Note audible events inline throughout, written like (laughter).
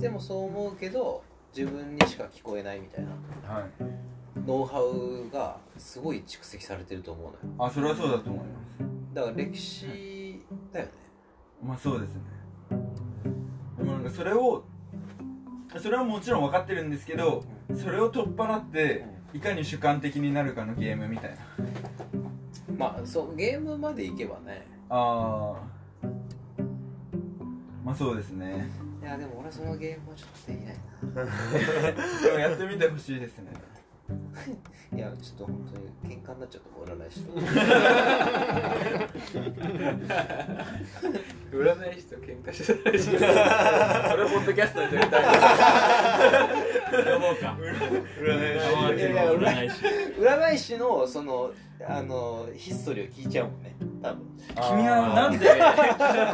でもそう思うけど自分にしか聞こえないみたいな。はい。ノウハウがすごい蓄積されてると思うのよ。あそれはそうだと思います。だから歴史だよね。まあそうですね。でもなんかそれをそれはもちろん分かってるんですけどそれを取っ払っていかに主観的になるかのゲームみたいな。まあそうゲームまでいけばね。ああまあそうですね。いやでも俺そのゲームはちょっとできないな。(laughs) でもやってみてほしいですね。(laughs) いやちょっと本当に喧嘩になっちゃったもん占い師と。(laughs) 占い師と喧嘩してたらしいそれをポッドキャストでやりたい呼ぼうか。いやいや占い師占い師のそのあのヒストリーを聞いちゃうもんね。多分。君はなんで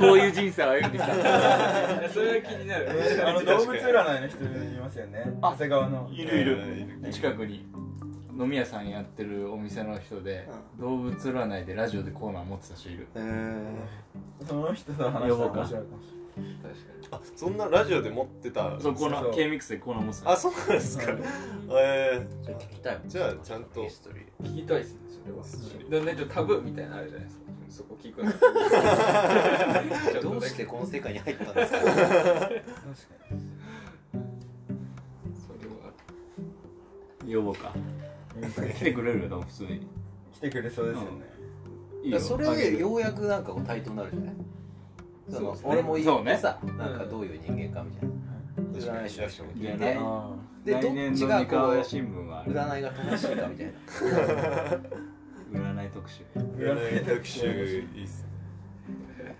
こういう人生を歩んできたの？(laughs) それは気になる。あの動物占いの人いますよね。長谷川の。いるいる。近くに。飲み屋さんやってるお店の人で、動物占いでラジオでコーナー持ってた人いる。その人と話したら面白いかもしあそんなラジオで持ってたそうコーナそうー K ミックスでコーナー持ってたあそうなんですか。えそれ聞きたいもん。じゃあちゃんと。聞きたいですねそれは。だねちょっとタブーみたいなのあるじゃないですか。そこ聞くどうしてこの世界に入ったんですか？確かそれは。呼ぼうか。に来てくれるよでも普通に。来てくれそうですよね。いいよ。それでようやくなんかこう対等になるじゃない？その俺も言ってさ、なんかどういう人間かみたいな。占い師の人も聞いて。でどっちがこう占いが正しいかみたいな。(laughs) 占い特集。占い特集いいっす。ね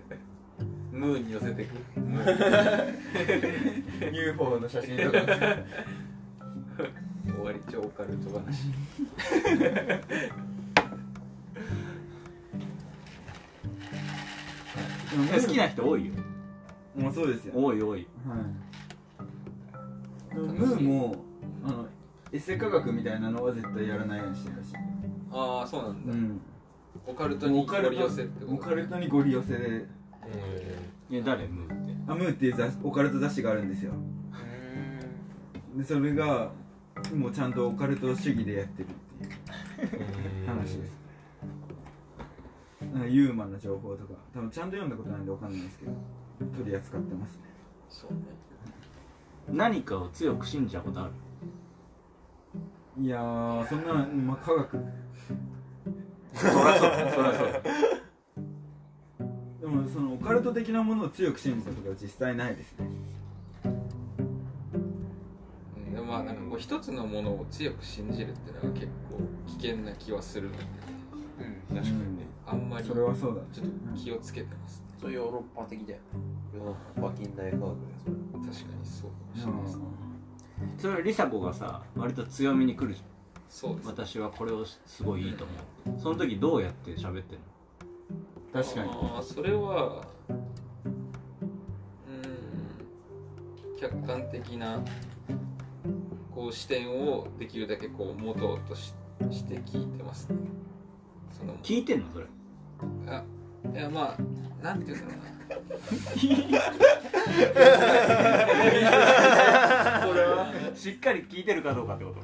ムーに寄せてく。(laughs) ー UFO の写真とか。(laughs) 終わり。超オカルト話好きな人多いよ。もうそうですよ。多い多い。はい。ムーもあのエセ科学みたいなのは絶対やらないようにしてるらしい。ああそうなんだ、うん。オカルトに掘り寄せってことオカルトにゴリ寄せで。いや誰ムーって？あムーっていう雑オカルト雑誌があるんですよ。でそれがもうちゃんとオカルト主義でやってるっていう話ですユーマンな情報とか多分ちゃんと読んだことないんでわかんないですけど取り扱ってますね。そうね。何かを強く信じたことある？いやーそんな、まあ、科学。そりゃそうそりゃそう。でもそのオカルト的なものを強く信じたことは実際ないですね。うんでもまあなんかこう一つのものを強く信じるっていうのが結構危険な気はするので。うん確かにねあんまりそれはそうだちょっと気をつけてます、そうヨーロッパ的だよヨーロッパ近代科学だよそれ。確かにそうかもしれないですね。それ梨紗子がさ割と強みに来るじそうです。ゃん私はこれをすごいいいと思う。その時どうやって喋ってんの？確かに。ああそれはうん客観的なこう視点をできるだけこう持とうとしして聞いてますね。その聞いてんのそれあいやまあなんていうんだろうな。(laughs) それは？しっかり聞いてるかどうかってこと？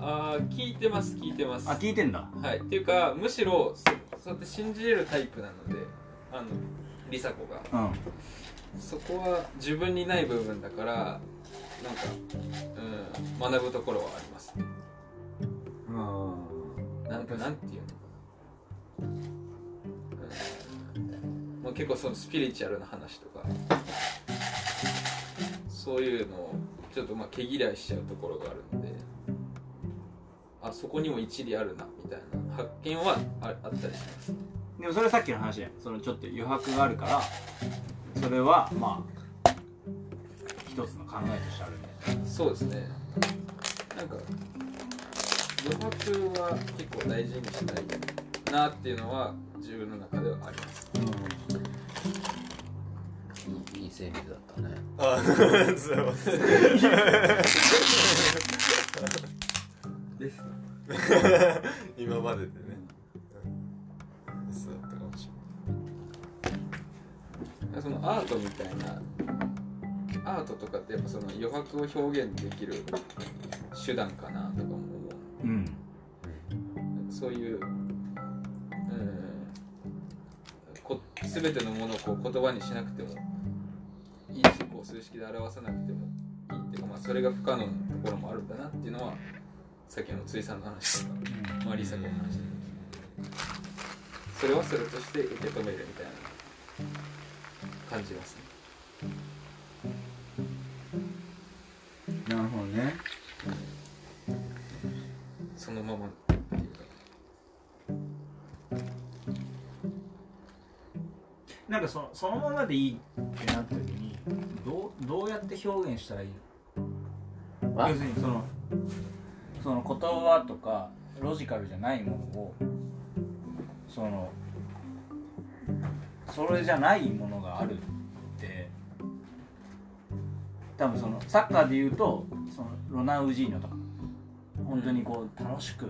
あー聞いてます聞いてます。あ聞いてんだ。はい。っていうかむしろそそうやって信じれるタイプなのであの梨紗子が。うん。そこは自分にない部分だからなんか、うん、学ぶところはありますね。あなんかなんていうの、うんまあ、結構そのスピリチュアルな話とかそういうのをちょっとまあ毛嫌いしちゃうところがあるのであそこにも一理あるなみたいな発見はああったりします。でもそれさっきの話やん。そのちょっと余白があるからそれはまあ一つの考えとしてあるんでそうですね。なんか余白は結構大事にしたいなっていうのは自分の中ではあります。いいいい整理だったね。あすいませんです。(laughs) 今まででね。うん。そうだったかもしそのアートみたいなアートとかってやっぱその余白を表現できる手段かなとかも思う。ん。うそういう、こ全てのものをこう言葉にしなくてもいいしこう数式で表さなくてもいいっていうか、まあ、それが不可能なところもあるんだなっていうのはさっきのついさんの話とか、まあ、リサ子の話で。それはそれとして受け止めるみたいな感じますね。なるほどね。そのまま。なんかそのそのままでいいってなった時にどうどうやって表現したらいいの？あ要するにそのその言葉とかロジカルじゃないものをそのそれじゃないものがあるって多分そのサッカーで言うとそのロナウジーニョとか本当にこう楽しく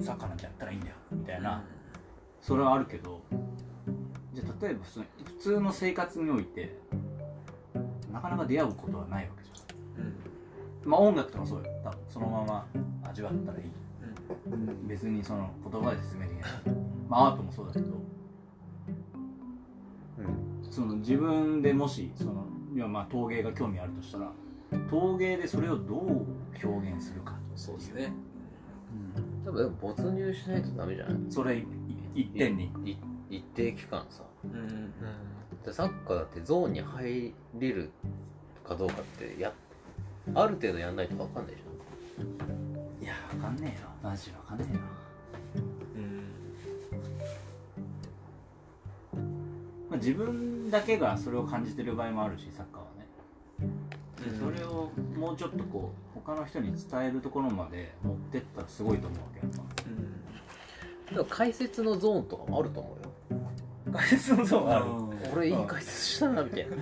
サッカーなんてやったらいいんだよみたいな、それはあるけどじゃあ例えばその普通の生活においてなかなか出会うことはないわけじゃん。うん。まあ音楽とかそうよ。多分そのまま味わったらいい。別にその言葉で説明できない。まあアートもそうだけど。うん。その自分でもしそのいやまあ陶芸が興味あるとしたら陶芸でそれをどう表現するかそうですね。多分でも没入しないとダメじゃない？それい一点に。い一定期間さうん。でサッカーだってゾーンに入れるかどうかってやある程度やんないと分かんないじいやわかんねえよ。マジわかんねえよ。まあ、自分だけがそれを感じてる場合もあるしサッカーはね。でそれをもうちょっとこう他の人に伝えるところまで持ってったらすごいと思うわけやっゃん。でも解説のゾーンとかもあると思うよ。ぱ解説のゾーンある俺いい解説したなみたいな。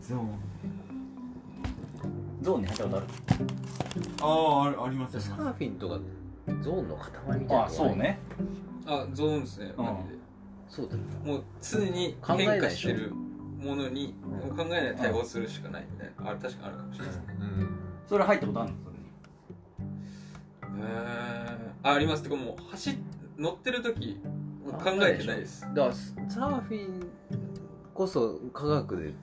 ゾーン。ゾーンに入ったことある？ああありますサまーフィンとかゾーンの塊みたいなあそうね。あゾーンですねうん。マジそうだよでもう常に変化してるものにうん考えないで対応するしかないみたいな。あれ確かにあるかもしれないですね。それ入ったことあるの？それああります。てかもう走っ乗ってる時考えてないです。だからサーフィンこそ科学で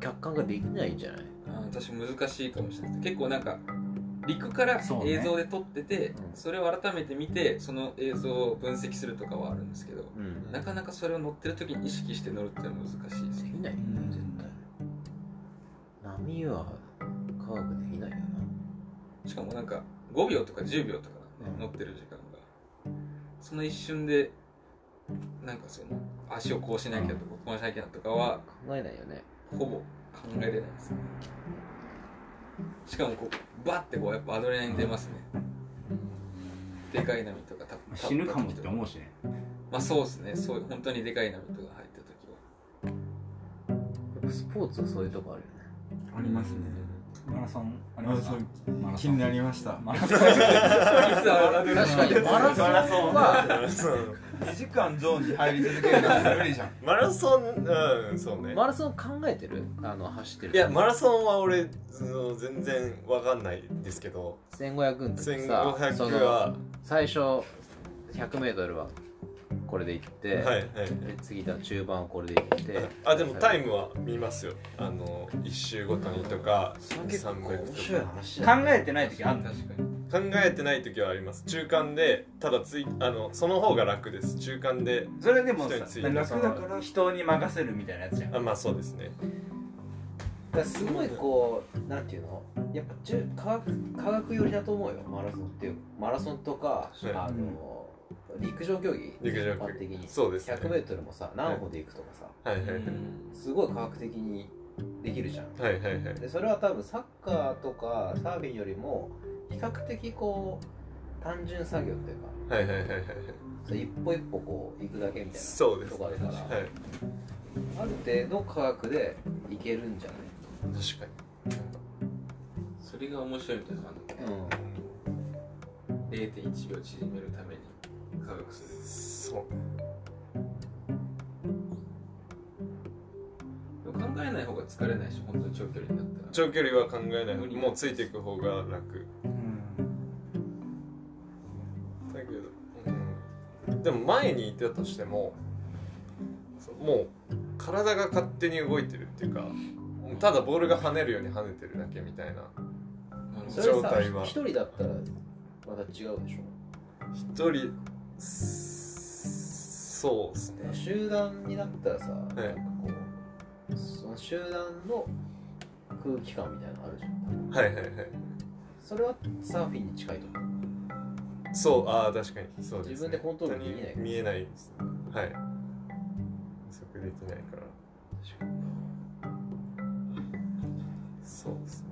客観ができないんじゃない？あー私難しいかもしれない。結構なんか陸から映像で撮っててそ,、うん。れを改めて見てその映像を分析するとかはあるんですけどうん。なかなかそれを乗ってる時に意識して乗るってのは難しいですね。できないよね絶対。波は科学できないよしかもなんか5秒とか10秒とかなん。で乗ってる時間が。その一瞬でなんかその足をこうしなきゃとかこうしなきゃとかはな考えないよね。ほぼ考えれないですね。しかもこうバッてこうやっぱアドレナリン出ますね。でかい波とかたまあ死ぬかもって思うしね。まあそうですね。そういう本当にでかい波とか入った時は。やっぱスポーツはそういうとこあるよね。ありますねマラソンありあますかマラソン。気になりました。マラソン。確かに。マラソンは2時間ゾーンに入り続けるなんて無理じゃん。マラソンうんそうね。マラソン考えてる？あの走ってるいやマラソンは俺その全然わかんないですけど。1500の時さそ1500のは。最初 100m はこれで行って、はいはい。で次だ中盤はこれで行ってあでもタイムは見ますよ。あの1周ごとにとか結構3メ面白い話考えてない時ある。の確かに考えてない時はあります。中間でただついあのその方が楽です。中間でそれでも楽だから人に任せるみたいなやつじゃん。あまあそうですね。だからすごいこうなんていうの？やっぱ中科学科学寄りだと思うよ。マラソンっていうマラソンとか、はい。あの陸上競技？陸上競技。一般的に。そうですね。100m もさ何歩で行くとかさ、はいはいはい。すごい科学的にできるじゃん。はいはいはい。でそれは多分サッカーとかサーフィンよりも比較的こう単純作業というか。はいはいはいはいはい。そう一歩一歩こう行くだけみたいなそうですね。とこあるから、はい。ある程度科学でいけるんじゃない？確かそれが面白いみたいなのがあるんだけど。0.1秒縮めるためにそう。考えない方が疲れないし本当に長距離になったら。長距離は考えない。無理。もうついていく方が楽。だけど、うん、でも前にいたとしてももう体が勝手に動いてるっていうかただボールが跳ねるように跳ねてるだけみたいな状態は。一人だったらまた違うでしょ？一人すそうですね。集団になったらさ、なんかええこうその集団の空気感みたいなのあるじゃん。はいはいはい。それはサーフィンに近いと思う。そうああ確かにそうです、ね、自分でコントロールできない本当に見えないです。はい。予測できないから。そうですね。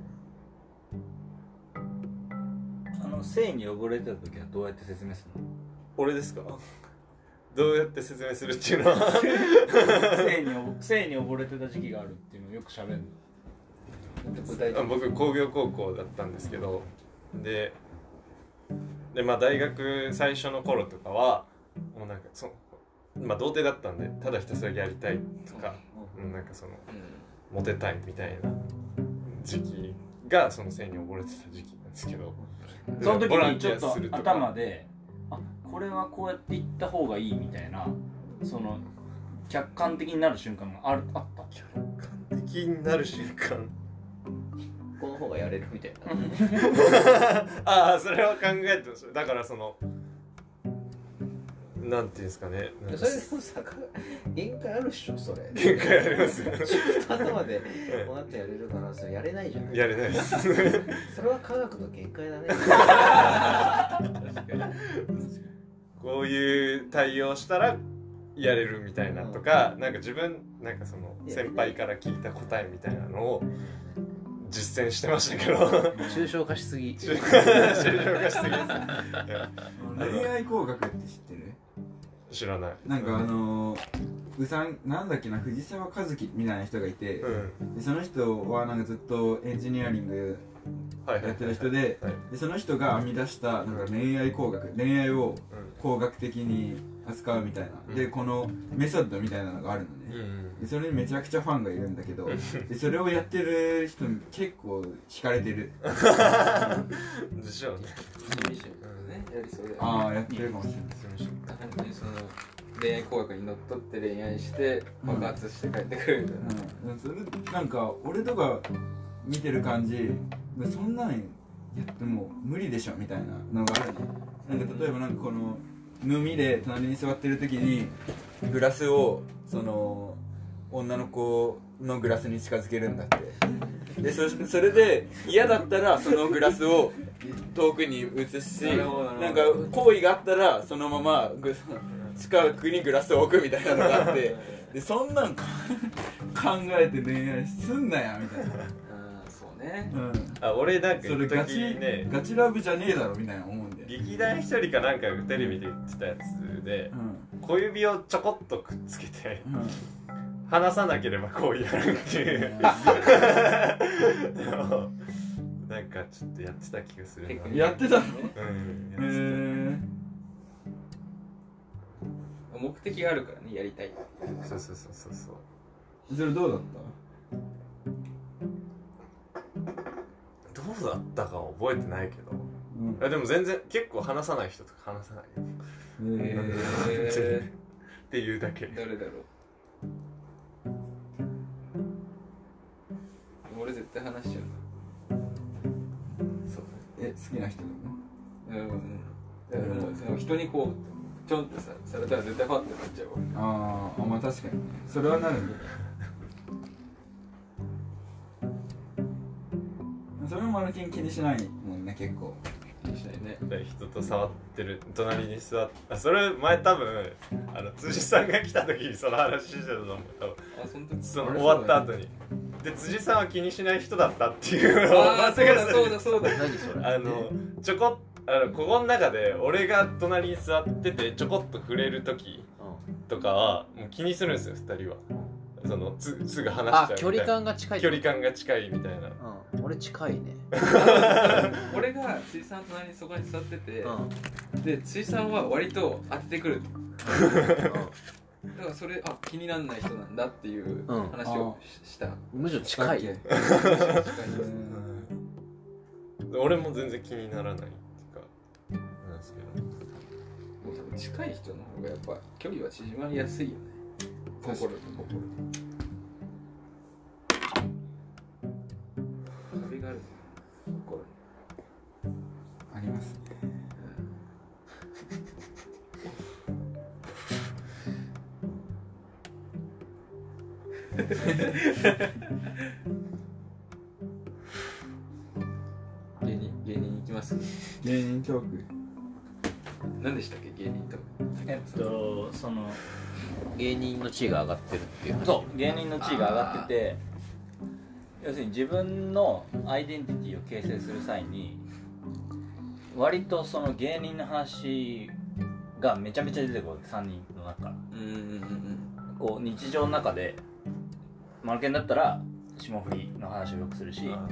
あの性に溺れてた時はどうやって説明するの？俺ですか？どうやって説明するっていうのは？(laughs) 性にに溺れてた時期があるっていうのをよく喋る具体的に。あ僕工業高校だったんですけどででまあ大学最初の頃とかはもうなんかそまあ童貞だったんでただひたすらやりたいとか、うん。なんかそのモテたいみたいな時期がその性に溺れてた時期なんですけど。その時ボランテにちょっとィアするとか。頭であこれはこうやっていった方がいいみたいなその客観的になる瞬間があるあった。完璧になる瞬間。この方がやれるみたいな。(laughs) ああそれは考えてますだからそのなんていうんですかね。なんかそれでもさ限界あるっしょそれ。限界ありますよ。頭で (laughs) こうやってやれるかなそれやれないじゃん。やれないです。それは科学の限界だね (laughs) こういう対応したらやれるみたいなとか、なんか自分なんかその先輩から聞いた答えみたいなのを実践してましたけど。抽象化しすぎ。(laughs) 抽象化しすぎです恋愛工学って知ってる？知らない。なんかあのーうさんなんだっけな藤沢和樹みたいな人がいて、うん。でその人はなんかずっとエンジニアリングやってる人ではい。でその人が編み出したなんか恋愛工学恋愛をう工学的に扱うみたいな、うん。でこのメソッドみたいなのがあるのんね、うん。でそれにめちゃくちゃファンがいるんだけどでそれをやってる人結構惹かれてる。(laughs) でしょうね。ね。やりそうでああやってるかもしれない。単純にその恋愛工学にのっとって恋愛して爆発して帰ってくるみたいな、うん、それなんか俺とか見てる感じ。そんなんやっても無理でしょみたいなのがあるのなんか例えばなんかこの飲みで隣に座ってる時にグラスをその女の子のグラスに近づけるんだって。でそそれで嫌だったらそのグラスを遠くに移すしなんか好意があったらそのままぐ近くにグラスを置くみたいなのがあって。でそんなんか (laughs) 考えて恋愛すんなやみたいな、ああそうねあ俺なんかそ一れガチ、時ね。ガチラブじゃねえだろみたいな思うんで、劇団一人かなんかがテレビで言ってたやつでうん。小指をちょこっとくっつけてうん。離さなければこうやるっていう。のを (laughs) なんかちょっとやってた気がするやってたの？うん。へやってえ目的があるからねやりたいたそうそうそうそうそう。それどうだっどうだったかは覚えてないけど。たうん。あでも全然結構話さない人とか話さないよ。へえっていうだけ。ー、誰だろう。俺絶対話しちゃそうえ好きな人でも？うんうその人にこうちょんってさされたら絶対ファってなっちゃうわ。あーあまあ確かにね。それはなるんだそれもマルキン気にしない。もんね結構。気にしないね。で人と触ってる隣に座ってあそれ前多分あの辻さんが来た時にその話してたと思う。多分。あその時。そのあれ終わった後に。で辻さんは気にしない人だったっていうのをああそうだそうだそうだ。何それ。あのちょこっあのここの中で俺が隣に座っててちょこっと触れる時とかはもう気にするんですよ2人はそのつすぐ話しちゃうみたいな。あ距離感が近い距離感が近いみたいな。うん。俺近いね。(laughs) 俺が辻さんの隣にそこに座ってて、うん。で辻さんは割と当ててくるだからそれあ気にならない人なんだっていううん。話をしした、むしろ近い。近い俺も全然気にならないっていうかなんですけど近い人の方がやっぱ距離は縮まりやすいよね心と心壁がある心にありますね。芸人芸人行きます？芸人トーク。何でしたっけ？芸人とえっとその芸人の地位が上がってるっていう話。そう芸人の地位が上がってて要するに自分のアイデンティティを形成する際に割とその芸人の話がめちゃめちゃ出てくるわけ3人の中。うんうんうんこう日常の中でマルケンだったら霜降りの話をよくするしあ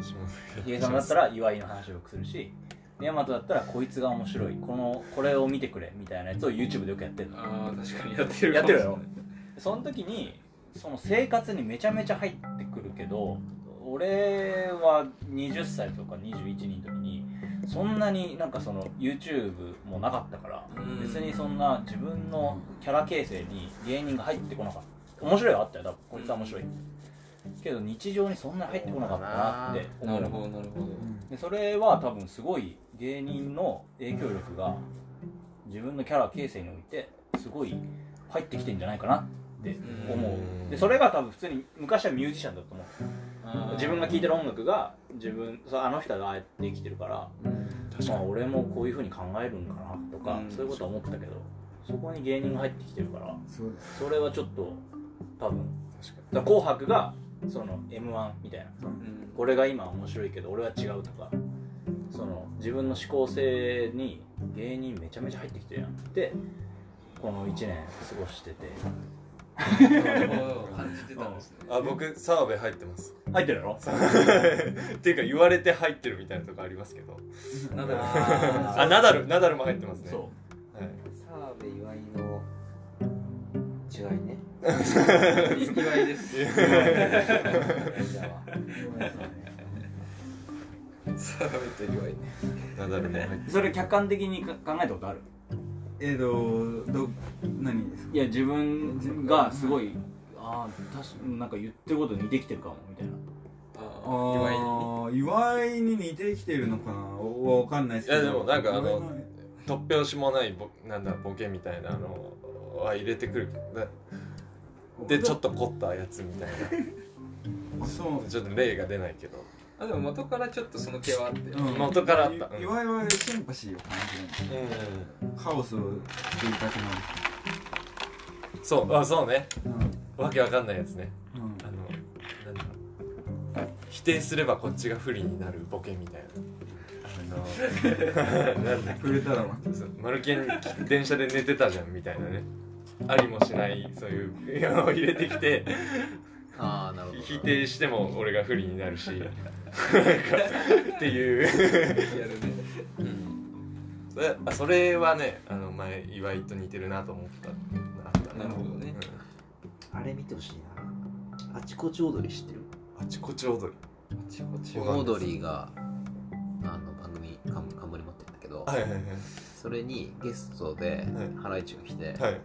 ヒゲさんだったら岩井の話をよくするしヤマトだったらこいつが面白いこのこれを見てくれみたいなやつを YouTube でよくやってるの。ああ確かにやってるやってるやろ。かもしその時にその生活にめちゃめちゃ入ってくるけど俺は20歳とか21人の時にそんなになんかその YouTube もなかったからうん。別にそんな自分のキャラ形成に芸人が入ってこなかった。面白いはあったよ多分。こいつは面白い。けど日常にそんなに入ってこなかったなってれ思う。なるほどなるほど。でそれは多分すごい芸人の影響力が自分のキャラ形成においてすごい入ってきてんじゃないかなって思う。でそれが多分普通に昔はミュージシャンだと思う。自分が聴いてる音楽が自分あの人がああやって生きてるからまあ俺もこういうふうに考えるんかなとか、うん。そういうことは思ってたけどそこに芸人が入ってきてるからそれはちょっと多分紅白がその m 1みたいな。うん。これが今面白いけど俺は違うとかその自分の思考性に芸人めちゃめちゃ入ってきてるやん。ってこの1年過ごしてて。感じてたんですねあ僕澤部入ってます。入ってるやろ？(laughs) っていうか言われて入ってるみたいなとこありますけど。なん。だろうああナダル (laughs) ナダルも入ってますね。そう。はい。澤部岩井の違いね。(laughs) 岩井です澤部と岩井ナダルも入ってそれ客観的にか考えたことある？えーとど何ですか？いや自分がすごいああ確かなんか言ってること似てきてるかもみたいな。ああー岩井に似てきてるのかな？わわかんないですけど。いやでもなんかあの突拍子もないボなんだボケみたいなのは入れてくるなでちょっと凝ったやつみたい (laughs) あそう。なちょっと例が出ないけどあでも元からちょっとその気はあって。うん。元からあった。うん。岩井はシンパシーを感じるんですうカオスを作りたくなるんそうあそうねうんわけわかんないやつねうんあのなんだ否定すればこっちが不利になるボケみたいなあのなんだ触れたらばそうマルケン電車で寝てたじゃんみたいなねありもしないそういうのを入れてきてああなるほど否定しても俺が不利になるし (laughs) っていう。やるね。それあそれはねあの前岩井と似てるなと思った。あったなるほどね。あれ見てほしいな。あちこち踊り知ってる？うんあちこち踊り。あちこちわかんないオードリーがあの番組かん冠持ってるんだけど、はいはいそれにゲストでハライチが来て、はい。はい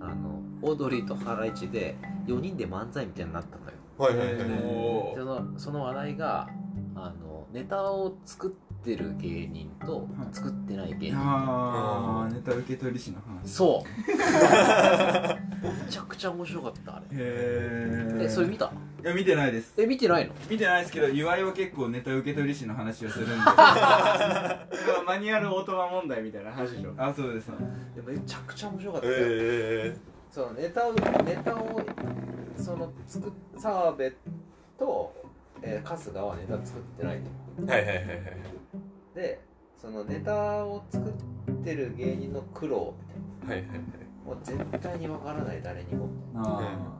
あのオードリーとハライチで4人で漫才みたいになったのよはいはいはい。はいおそのその話題があのネタを作ってる芸人とはい。作ってない芸人、ああネタ受け取り師の話。そう。(laughs) めちゃくちゃ面白かったあれ。へええそれ見た？いや見てないです。え見てないの？見てないですけど岩井は結構ネタ受け取り師の話をするんで。(laughs) あマニュアルオートマ問題みたいな話でしょ。そうです。でめちゃくちゃ面白かったよ、えそのネタをネタをその作っ澤部と、えー、春日はネタ作ってないと。ー、はいはいはいはい。でそのネタを作ってる芸人の苦労みたいはいはいはいな。もう絶対にわからない誰にも。あ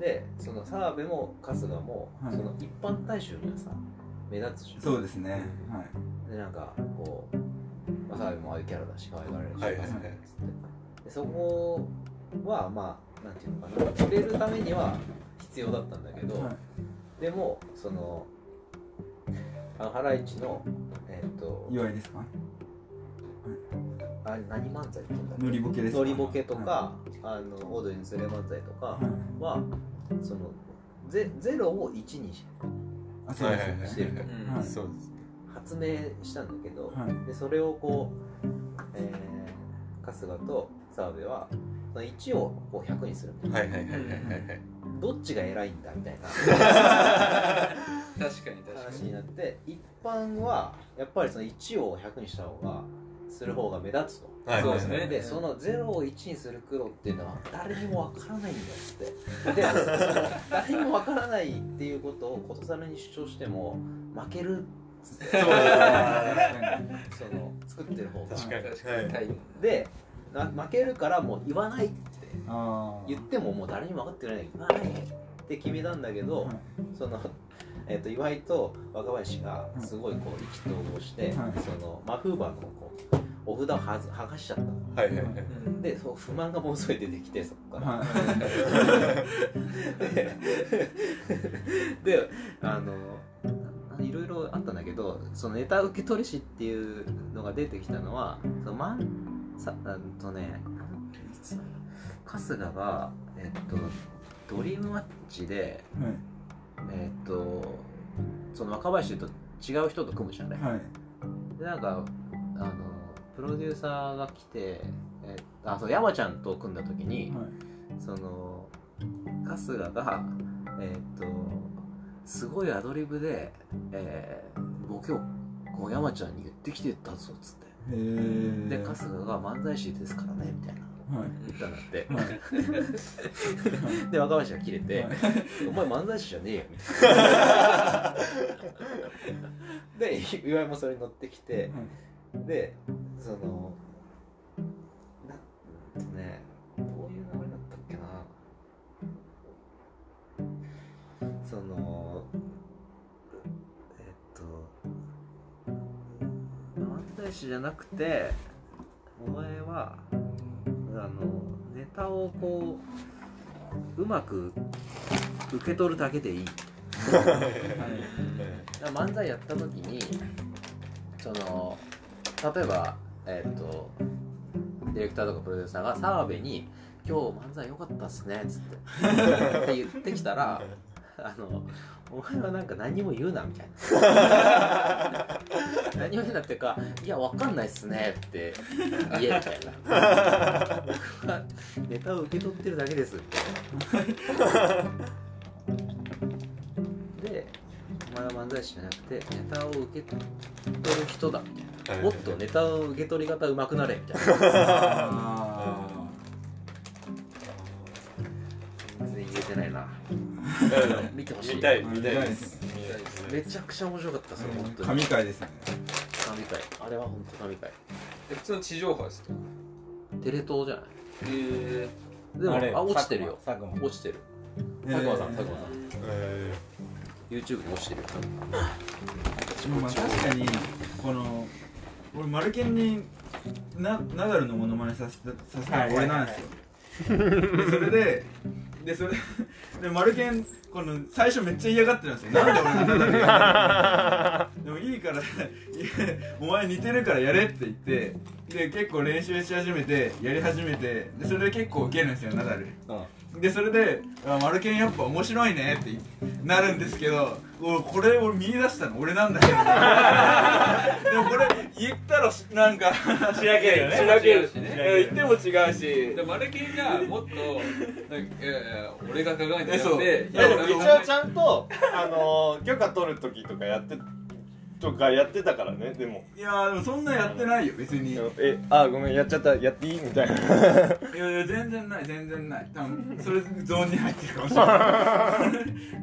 でその澤部も春日も、はい。その一般大衆にはさ目立つしそうですね。はい。でなんかこうまあ澤部もああいうキャラだし可愛がられるし、はいはいはい。でそこはまあなんていうのかな。売れるためには必要だったんだけど、はい。でもそのあのハライチのえっ、と祝いですか？あれ何漫才って言うんだっけ？ノリボケですか？ノリボケとか、はあのオードリーのズレ漫才とかはい。は、そのゼゼロを1にしあそうですよね。してる。はい。そうです発明したんだけど、はい。でそれをこう、えー春日と澤部は1をこう100にするみたいな、はいはいはいはいどっちが偉いんだみたいな。確かに確か話にになって一般はやっぱりその1を100にした方がする方が目立つと。はいそうですね。でその0を1にする苦労っていうのは誰にもわからないんだよって。(laughs) で誰にもわからないっていうことをことさらに主張しても負ける。そう。ですねその作ってる方が。確かに。確かに。でな負けるからもう言わないってあ言ってももう誰にも分かってない。言わないって決めたんだけど、はいその、えっと岩井と若林がすごいこう意気投合して、はい。そのマフーバーのこうお札をはず剥がしちゃったの。はいはいはい。でそう不満がものすごい出てきてそこから、はい。で (laughs) であのないろいろあったんだけどそのネタ受け取り師っていうのが出てきたのはそのまんさあとね春日がえっとドリームマッチでえっとその若林と違う人と組むじゃんね、はい。でなんかあのプロデューサーが来て、えあそう山ちゃんと組んだ時に、はい。その春日がえーっとすごいアドリブで、えー、ボケをこう山ちゃんに言ってきてたぞっつってで春日が漫才師ですからねみたいな。はい。言ったんだって。はい。(laughs) で若林が切れてはい「お前漫才師じゃねえよ」みたいな。(laughs) で岩井もそれに乗ってきてでそのなんとねどういう流れだったっけな。その漫才師じゃなくてお前はあのネタをこううまく受け取るだけでいい。だから漫才やった時にその例えばえっ、とディレクターとかプロデューサーが澤部に「今日漫才良かったっすね」っつって。って言ってきたらあのお前はなんか何も言うなみたいな。(laughs) 何も言うなっていうか「いやわかんないっすね」って言えみたいな。僕はネタを受け取ってるだけですみたいなでお前は漫才師じゃなくてネタを受け取る人だみたいな。はいもっとネタの受け取り方上手くなれみたいな (laughs) 見てほしい見たいー見たいです。見見たいですめちゃくちゃ面白かったそれ本当に。神回ですね。神回。あれは本当神回。え普通の地上波ですか？テレ東じゃない？えでもあ落ちてるよ。落ちてる。佐久間さん佐久間さん。え YouTube に落ちてるよ。まあ確かにこの俺マルケンになナダルのモノマネさせたさせたの俺なんですよ、でそれででそれでマルケンこの最初めっちゃ嫌がってるんですよ。なんで俺がナダルやるのでもいいからお前似てるからやれって言ってで結構練習し始めてやり始めてでそれで結構ウケるんですよナダル。でそれで「あマルケンやっぱ面白いね」ってなるんですけど俺これ俺見出したの俺なんだけど (laughs) でもこれ言ったらしなんかしらけるよね。(laughs) しらけるしね。言っても違うし。ー、でマルケンがもっとなんかいやいや俺が考えてえそう。やっていやでも俺一が応ちゃんとあのー許可取る時とかやってとかやってたからねでも。いやーでもそんなやってないよ別に。いやえあごめんやっちゃったやっていい？みたいな。いや全然ない全然ない。多分それゾーンに入ってるかもしれない。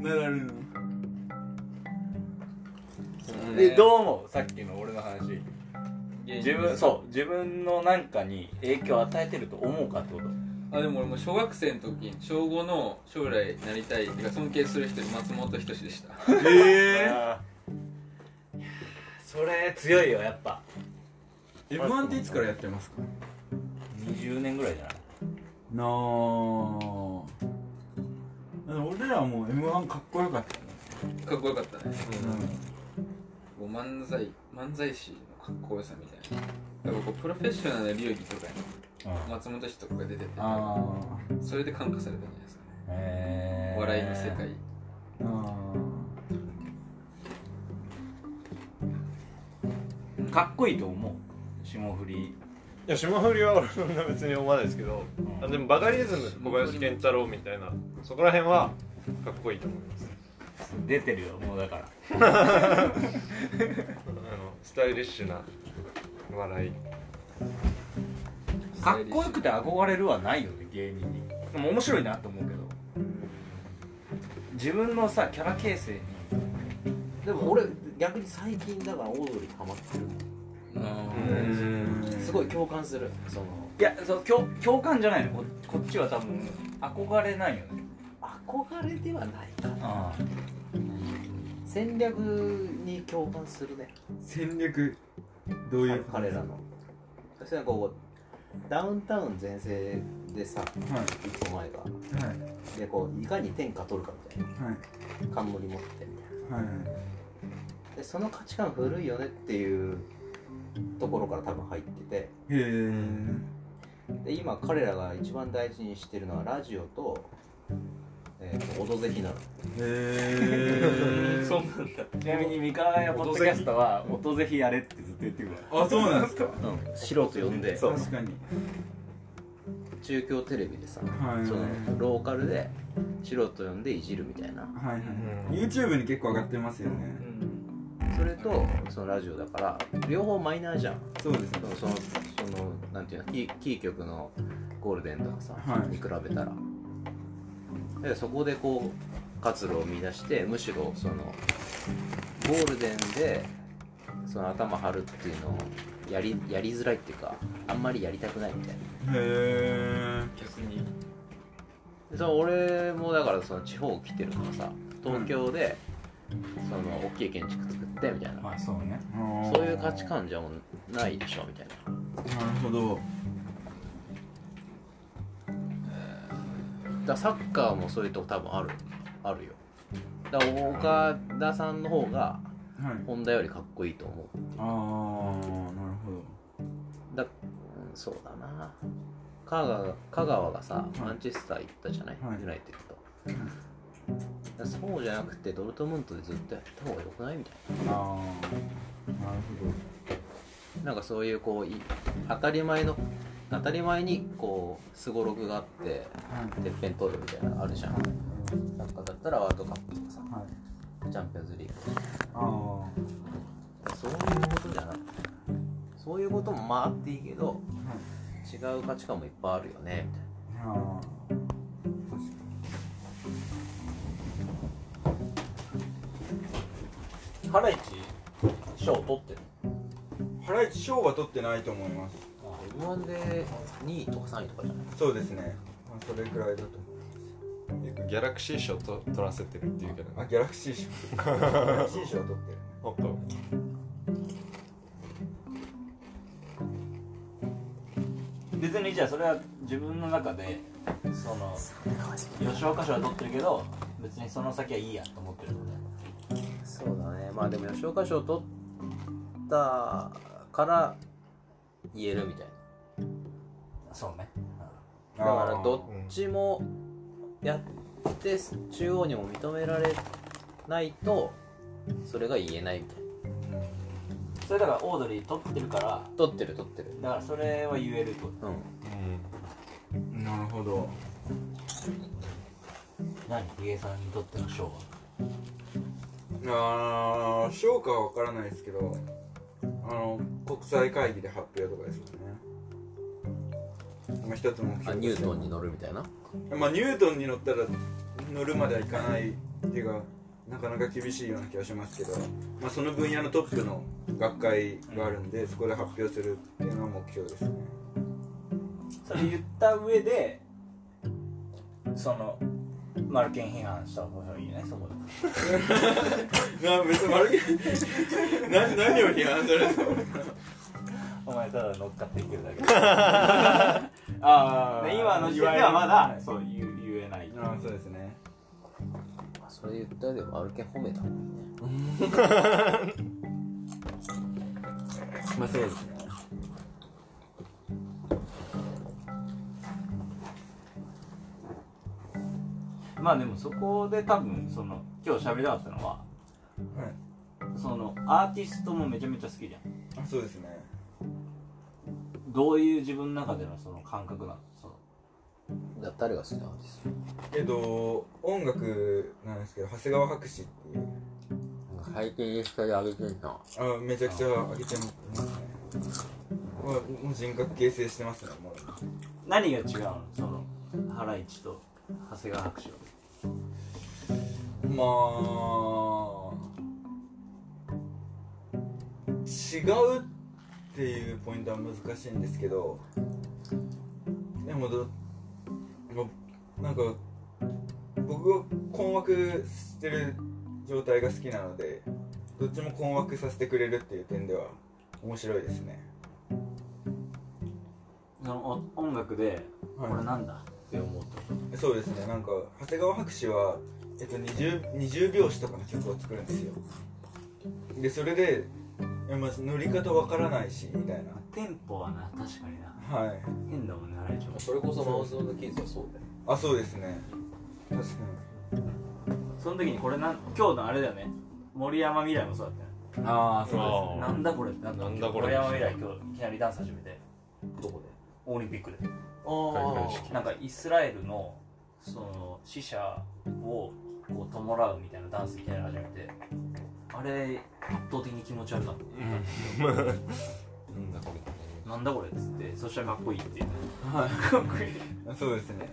ナダルのでどう思う？さっきの俺の話。芸人自分そう自分のなんかに影響を与えてると思うかってこと。あでも俺も小学生の時に小5の将来なりたいっていうか尊敬する人に松本人志でした。ええあそれ強いよやっぱ。M1 っていつからやってますか？20年ぐらいじゃない？なあ。俺らはもう M1 かっこよかったね。かっこよかったね。うこう漫才漫才師のかっこよさみたいな。だからこうプロフェッショナルな流儀とかに松本人とかが出ててあそれで感化されたんじゃないですかね。へー笑いの世界。あかっこいいと思う。霜降り。いや霜降りは俺そんな別に思わないですけど、あでもバカリズム小林健太郎みたいなそこら辺はかっこいいと思います。出てるよもうだから。(laughs) あのスタイリッシュな笑い。かっこよくて憧れるはないよね芸人に。でも面白いなと思うけど。自分のさキャラ形成にでも俺逆に最近だからオードリーハマってる。うん。すごい共感する。その。いやそう共共感じゃないの。ここっちは多分憧れないよね。憧れではないかな。あ戦略に共感するね。戦略。どういう？彼らの。そしてこうダウンタウン全盛でさはい。一個前が。はい。でこういかに天下取るかみたいはい。な冠持ってみたいなはい。でその価値観古いよねっていうところから多分入ってて。へえで今彼らが一番大事にしてるのはラジオと,、えオドぜひなの。へえ (laughs) そうなんだ。ちなみに三河屋ポッドキャストは音ぜひやれってずっと言ってるから。あそうなんですか。(laughs) うん。素人呼んで。確かに。中京テレビでさ、はい。そのローカルで素人呼んでいじるみたいな。はいはい、うん。YouTube に結構上がってますよね、それとそのラジオだから両方マイナーじゃん。そうですね。そのそのなんていうのキーキー局のゴールデンとかさ、はい。に比べたら。でそこでこう活路を見出してむしろそのゴールデンでその頭張るっていうのをやりやりづらいっていうかあんまりやりたくないみたいな。へえ逆に。でその俺もだからその地方来てるからさ東京でその大きい建築作ってみたいな、まあそうね。そういう価値観じゃもうないでしょみたいな。なるほど。だからサッカーもそういうとこ多分ある。あるよ。だから岡田さんの方がはい。本田よりかっこいいと思う。ああなるほど。だ、うん、そうだな香川香川がさマンチェスター行ったじゃない、はい。ユナイテッド。そうじゃなくてドルトムントでずっとやった方がよくないみたいああなるほななんかそういうこうい当たり前の当たり前にこうすごろくがあってどてっぺん取るみたいなのあるじゃん。サッカーだったらワールドカップとかさはい。はいチャンピオンズリーグあそういうことじゃなくてそういうこともまああっていいけど違う価値観もいっぱいあるよねみたいな。あハライチ賞取ってる。にハライチ賞は取ってないと思います。m 1で2位とか3位とかじゃない？そうですね、まあ、それくらいだとギャラクシー賞と取らせてるっていうけどあギャラクシー賞。(laughs) ギャラクシー賞は取ってる。本当別にじゃあそれは自分の中でその吉岡賞は取ってるけど別にその先はいいやと思ってるのねそうだね。まあでも吉岡賞取ったから言えるみたいそうね。なだからどっちもやって中央にも認められないとそれが言えないみたいそれだからオードリー取ってるから。な取ってる取ってる。だからそれは言えるってことうん。なるほど。何ヒゲさんにとっての賞は？あー賞かは分からないですけどあの国際会議で発表とかですよね。まあ一つ目標あニュートンに乗るみたいな？まあニュートンに乗ったら乗るまではいかないっていうかなかなか厳しいような気がしますけど、まあ、その分野のトップの学会があるんでそこで発表するっていうのが目標ですね。それ言った上でそのマルケン批判した方がいいねそこで。(laughs) な別に悪気な何を批判するんですかお前ただ乗っかっていけるだけ。(laughs) あで今の時点ではまだそう言う言えない。ああそうですね。まあそれ言ったでもアルケン褒めた。もん。ねまあそうですねまあでもそこで多分その今日喋りたかったのははい。そのアーティストもめちゃめちゃ好きじゃん。あそうですね。どういう自分の中でのその感覚なの？誰が好きなアーティスえっと音楽なんですけど長谷川博士っていう。ト最近インスタで上げてるなあめちゃくちゃ上げてますね。まあもう人格形成してますねもう。何が違うのそのハライチと長谷川博士は。まあ違うっていうポイントは難しいんですけどでもどなんか僕が困惑してる状態が好きなのでどっちも困惑させてくれるっていう点では面白いですね。そのお音楽ではい。これなんだって思うと。そうですね。なんか長谷川博士は、えっと、20, 20拍子とかの曲を作るんですよ。でそれでまず乗り方わからないしみたいテンポはな確かにななはい。変だもんねハライチもそれこそマウス・オブ・ザ・キーズはそうだよ。あそうですね。確かその時にこれなん今日のあれだよね。森山未来もそうだったよ。にああそうですね。なんだこれってなんだなんだこれ森山未来今日いきなりダンス始めて。どこで？オリンピックで。あ開会式。なんかイスラエルのその死者をこう弔うみたいなダンスいきなり始めて。あれ圧倒的に気持ち悪かった、(laughs) なんだこなんだこれっつってそしたらかっこいいっていう。はい。かっこいい、そうですね。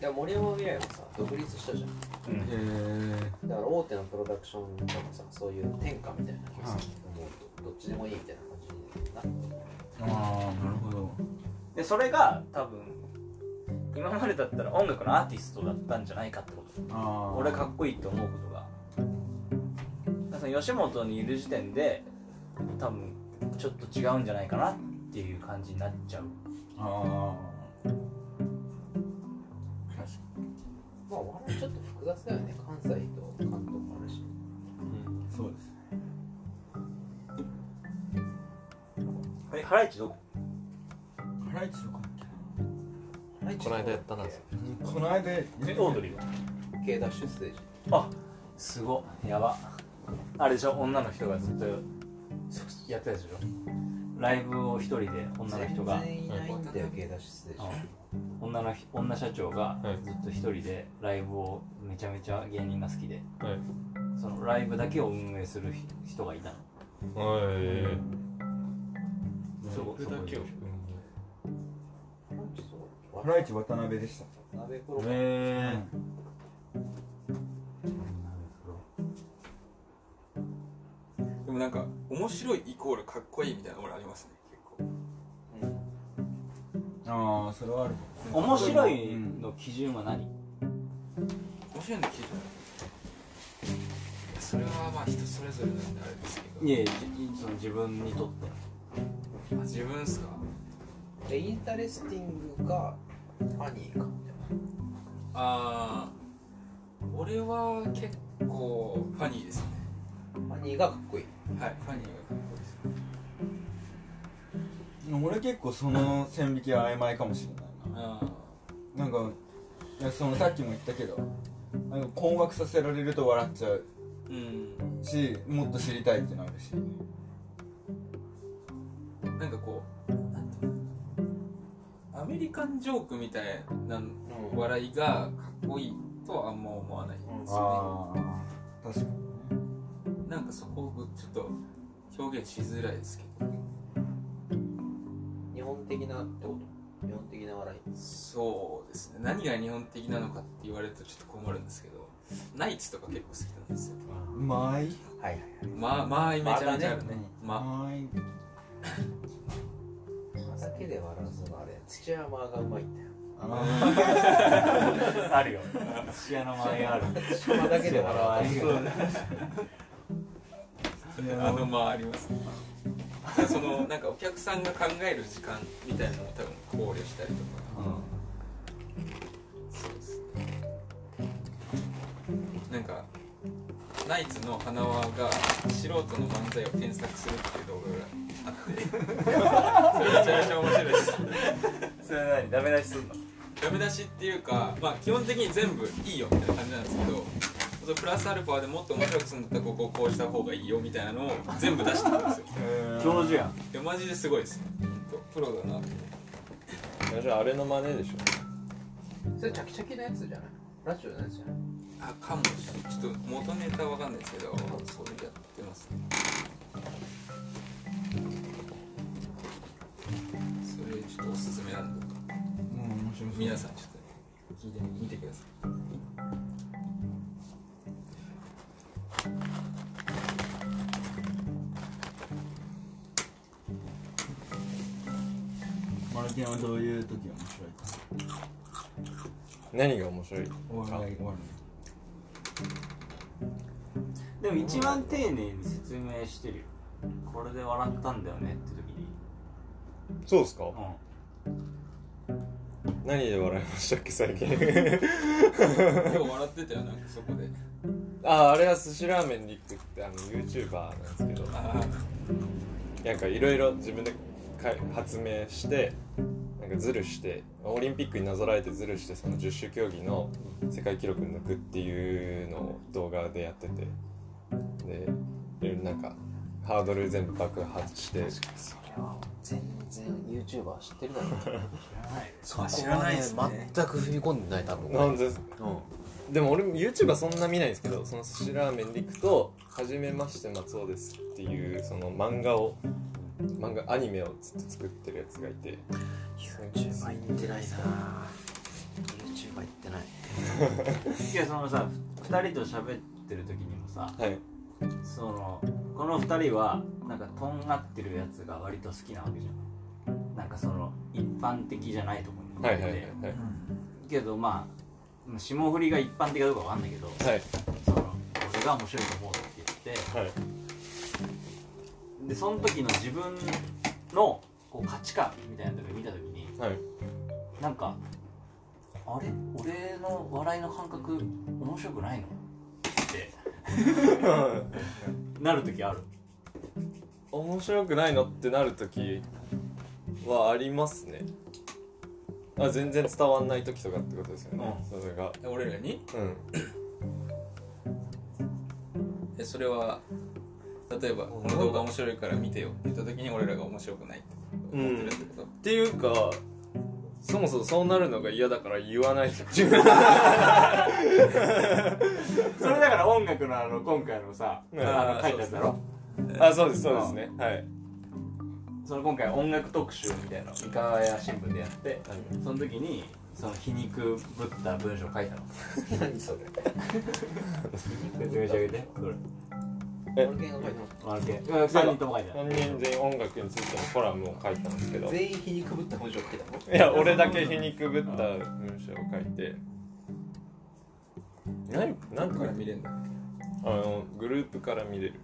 いや森山未来もさ独立したじゃん。うん。へえだから大手のプロダクションとかさそういう天下みたいなのがさはい。思うとどっちでもいいみたいな感じになってああなるほど。でそれが多分今までだったら音楽のアーティストだったんじゃないかってこと。ああ俺かっこいいって思うことが。だからその吉本にいる時点で多分ちょっと違うんじゃないかなっていう感じになっちゃう。ああ確かまあちょっと複雑だよね。関西と関東もあるし。にそうですね。えハライチどこ？ハライチとかこの間やったな。この間えオードリーは？K ダッシュステージあすごっ。やば。あれでしょ？女の人がずっとやってたでしょ？ライブを一人で女の人が女の女社長がはい。ずっと一人でライブをめちゃめちゃ芸人が好きで。はい。そのライブだけを運営する人がいたの。はい。そこそれだけを。ハライチ渡辺でした。鍋プロへでもなんか面白いイコールかっこいいみたいなの俺ありますね結構。ああそれはある。面白いの基準は何？面白いの聞いたそれはまあ人それぞれなんであれですけど。いやいやじその自分にとって。あ自分っすか？で interesting か funny かみたいあー俺は結構 funny ですね。な funny がかっこいい。はい funny がかっこいいです。俺結構その線引きは曖昧かもしれないな。あなんかいやそのさっきも言ったけどなんか困惑させられると笑っちゃう。ーうん。しもっと知りたいってなるし。なんかこうアメリカンジョークみたいな笑いがかっこいいとはあんま思わないんですよああ確かに。ねなんかそこをちょっと表現しづらいですけど日本的なってこと？日本的な笑い。そうですね。何が日本的なのかって言われるとちょっと困るんですけどナイツとか結構好きなんですよ。うまいはいはいはい。まあまあめちゃめちゃあるね。まあ。まい間だけで笑うそのあれ土山がうまいんだよあるよ。寿司屋の周りある。(laughs) それだけで笑う。そうあの間あります。そのなんかお客さんが考える時間みたいなのを多分考慮したりとか。そうです。なんかナイツの花輪が素人の漫才を添削するっていう動画があって。それめちゃめちゃ面白いです。それは何？ダメ出しすんの？ダメ出しっていうか、まあ、基本的に全部いいよみたいな感じなんですけどそのプラスアルファでもっと面白くするんだったらここをこうした方がいいよみたいなのを全部出してくるんですよ。上手やん。いやマジですごいです。ほんとプロだなじゃああれの真似でしょ。それチャキチャキのやつじゃない？ラジオのやつじゃない？あかもしれない。ちょっと元ネタわかんないですけどそれやってます。それちょっとおすすめなんで。もう面白そう。皆さんちょっと聞いてみてくださいはどういう時が面白い。か何が面白い。お笑い。でも一番丁寧に説明してるよこれで笑ったんだよねって時にそうですかうん何で笑い。ましたっけ最近今日笑ってたよなんかそこであああれは寿司ラーメンリックってあの YouTuber なんですけどなんかい。ろい。ろ自分で発明してかズルしてオリンピックになぞらえてズルしてその十種競技の世界記録抜くっていうのを動画でやってて。でいろいろなんかハードル全部爆発して。それは全然 YouTuber 知ってるだろう。そこは知らないね。っすね全く踏み込んでない多分。なんです。うん。でも俺も YouTuber そんな見ないんですけどその寿司ラーメンリックと「はじめまして松尾です」っていうその漫画を漫画アニメをずっと作ってるやつがいて。YouTuber 行ってないな。YouTuber 行ってないいやそのさ2人と喋ってる時にもさはい。そのこの2人はなんかとんがってるやつが割と好きなわけじゃん。なんかその一般的じゃないところにはいはいはいはい。けどまあ霜降りが一般的かどうかわかんないけどはい。その俺が面白いと思うって言ってはいでその時の自分のこう価値観みたいなのを見た時にはい。なんかあれ？俺の笑いの感覚面白くないの？って。なる時ある。面白くないの？ってなる時はありますね。あ全然伝わんない時とかってことですよね、うそれが。俺らに？うん。えそれは例えばこの動画面白いから見てよって言った時に俺らが面白くないって思ってるってこと、っていうかそもそもそうなるのが嫌だから言わない (laughs) それだから音楽のあの今回のさうん。あの書いたやつだろ？あそうですそうですね。はい。その今回音楽特集みたいなの三河屋新聞でやってその時にその皮肉ぶった文章を書いたの。(laughs) 何それ？説明してあげてそれえ俺が書いたマルケ3人とも書いた3人全員音楽についてのコラムを書いたんですけどい全員皮肉ぶった文章書いたの？や俺だけ皮肉ぶった文章を書いて。何何だかから見れんだあのグループから見れる。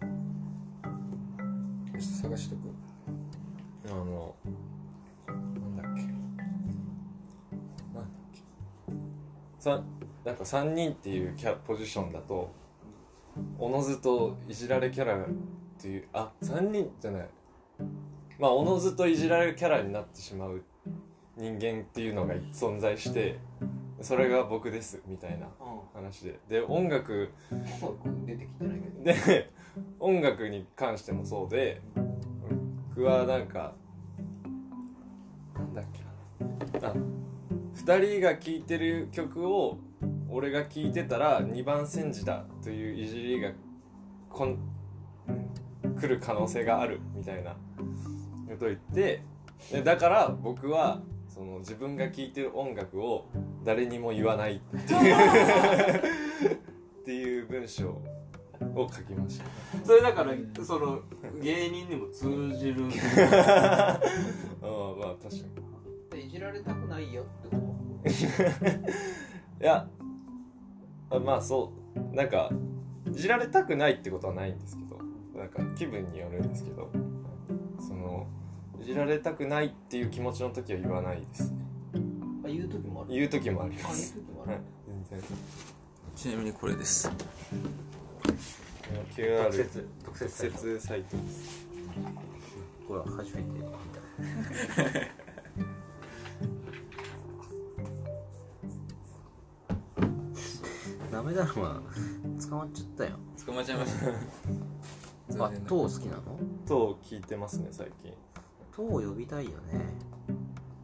ちょっと探しとく。あのなんだっけ。なんだっけ。さなんか3人っていうキャポジションだとおのずといじられキャラっていうあ3人じゃない。まあおのずといじられるキャラになってしまう人間っていうのが存在してそれが僕ですみたいな話で。で音楽出てきてないけど。で音楽に関してもそうで僕はなんかなんだっけな。あ2人が聴いてる曲を俺が聴いてたら2番煎じだといういじりがこん来る可能性があるみたいなことを言ってでだから僕はその自分が聴いてる音楽を誰にも言わないっていうっていう文章を書きました。それだからその芸人にも通じる。(laughs) ああまあ確かに。でいじられたくないよってこいやあまあそう。なんかいじられたくないってことはないんですけど。なんか気分によるんですけど。そのいじられたくないっていう気持ちの時は言わないですね。とあ言う時もある。言う時もありあます。はい言う時もある。全然。ちなみにこれです。特 QR 設特特設サイト。設サイトです。これは初めて見た (laughs) ダメだろま捕まっちゃったよ。捕まっちゃいました。(laughs) あ塔好きなの？と聞いてますね最近。塔呼びたいよね。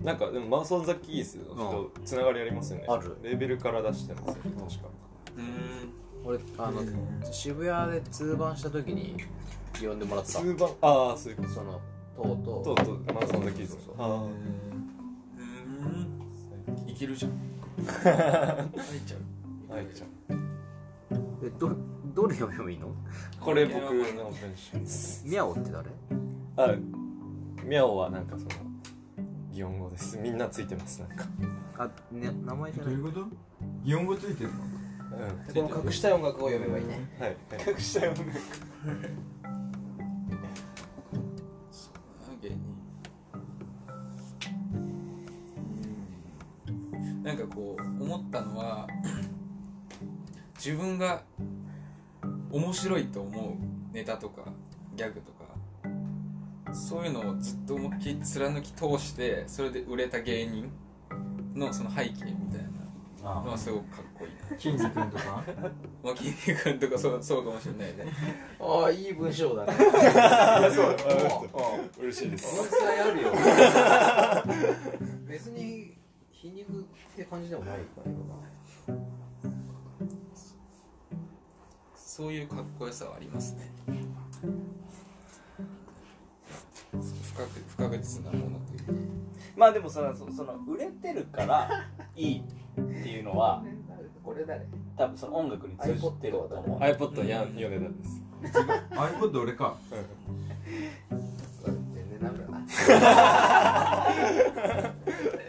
なんかでもマウス・オン・ザ・キースの人つながりありますよね。ある。レーベルから出してますよね確か。うーん。俺あの渋谷で通番した時に呼んでもらった。通番？ああそういうこと。その塔と。とうとうマウス・オン・ザ・キースそうそうああうーん。いけるじゃん。(laughs) 入っちゃう。はいじゃあえどどれ読めばいいの？これ僕の文章です。ミャオって誰？あミャオはなんかその擬音語です。みんなついてますなんか。あ、ね、名前じゃない。どういうこと？擬音語ついてるの？うん。この隠したい音楽を読めばいいね。はい、はい、隠したよね芸人。うんなんかこう思ったのは自分が面白いと思うネタとかギャグとかそういうのをずっと思いっきり貫き通してそれで売れた芸人のその背景みたいなのはすごくかっこいいな。キンジ君とか？(laughs) まあ筋肉君とかそうそうかもしれないね。ああいい文章だね。嬉しいです。この伝えあるよ。(laughs) 別に皮肉って感じでもないからなそういうかっこよさはありますね。不確不確実なものというか。まあでもそのそその売れてるからいいっていうのはこれ誰？多分その音楽に通じてると思う。iPod や米田です。iPod 俺か。全然ダメだな (laughs)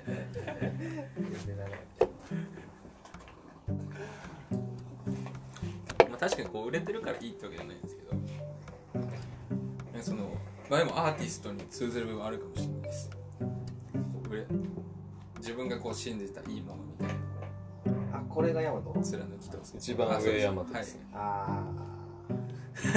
確かにこう売れてるからいいってわけじゃないんですけど。そのまあでもアーティストに通ずる部分あるかもしれないです。こう売れ自分がこう信じたいいものみたいな。あこれがヤマト貫き通す。一番上あそうそう大和ですねあ (laughs)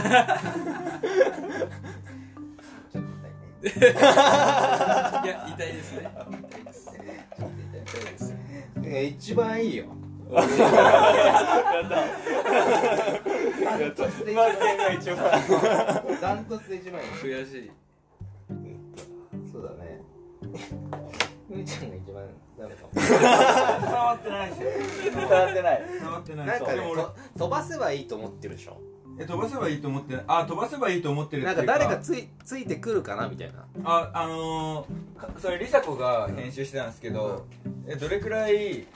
いや痛いですね。痛いです。(laughs) ちょっと痛いです。いや一番いいよダントツで一番ダントツで一番悔しいそうだねふみちゃんが一番ダメかも伝わってないですよ伝わってない伝わってないなんかね飛ばせばいいと思ってる。でしょえ飛ばせばいいと思ってあ飛ばせばいいと思ってるっていうなんか誰かついついてくるかなみたいな。ああのー、かそれ梨紗子が編集してたんですけど、えどれくらい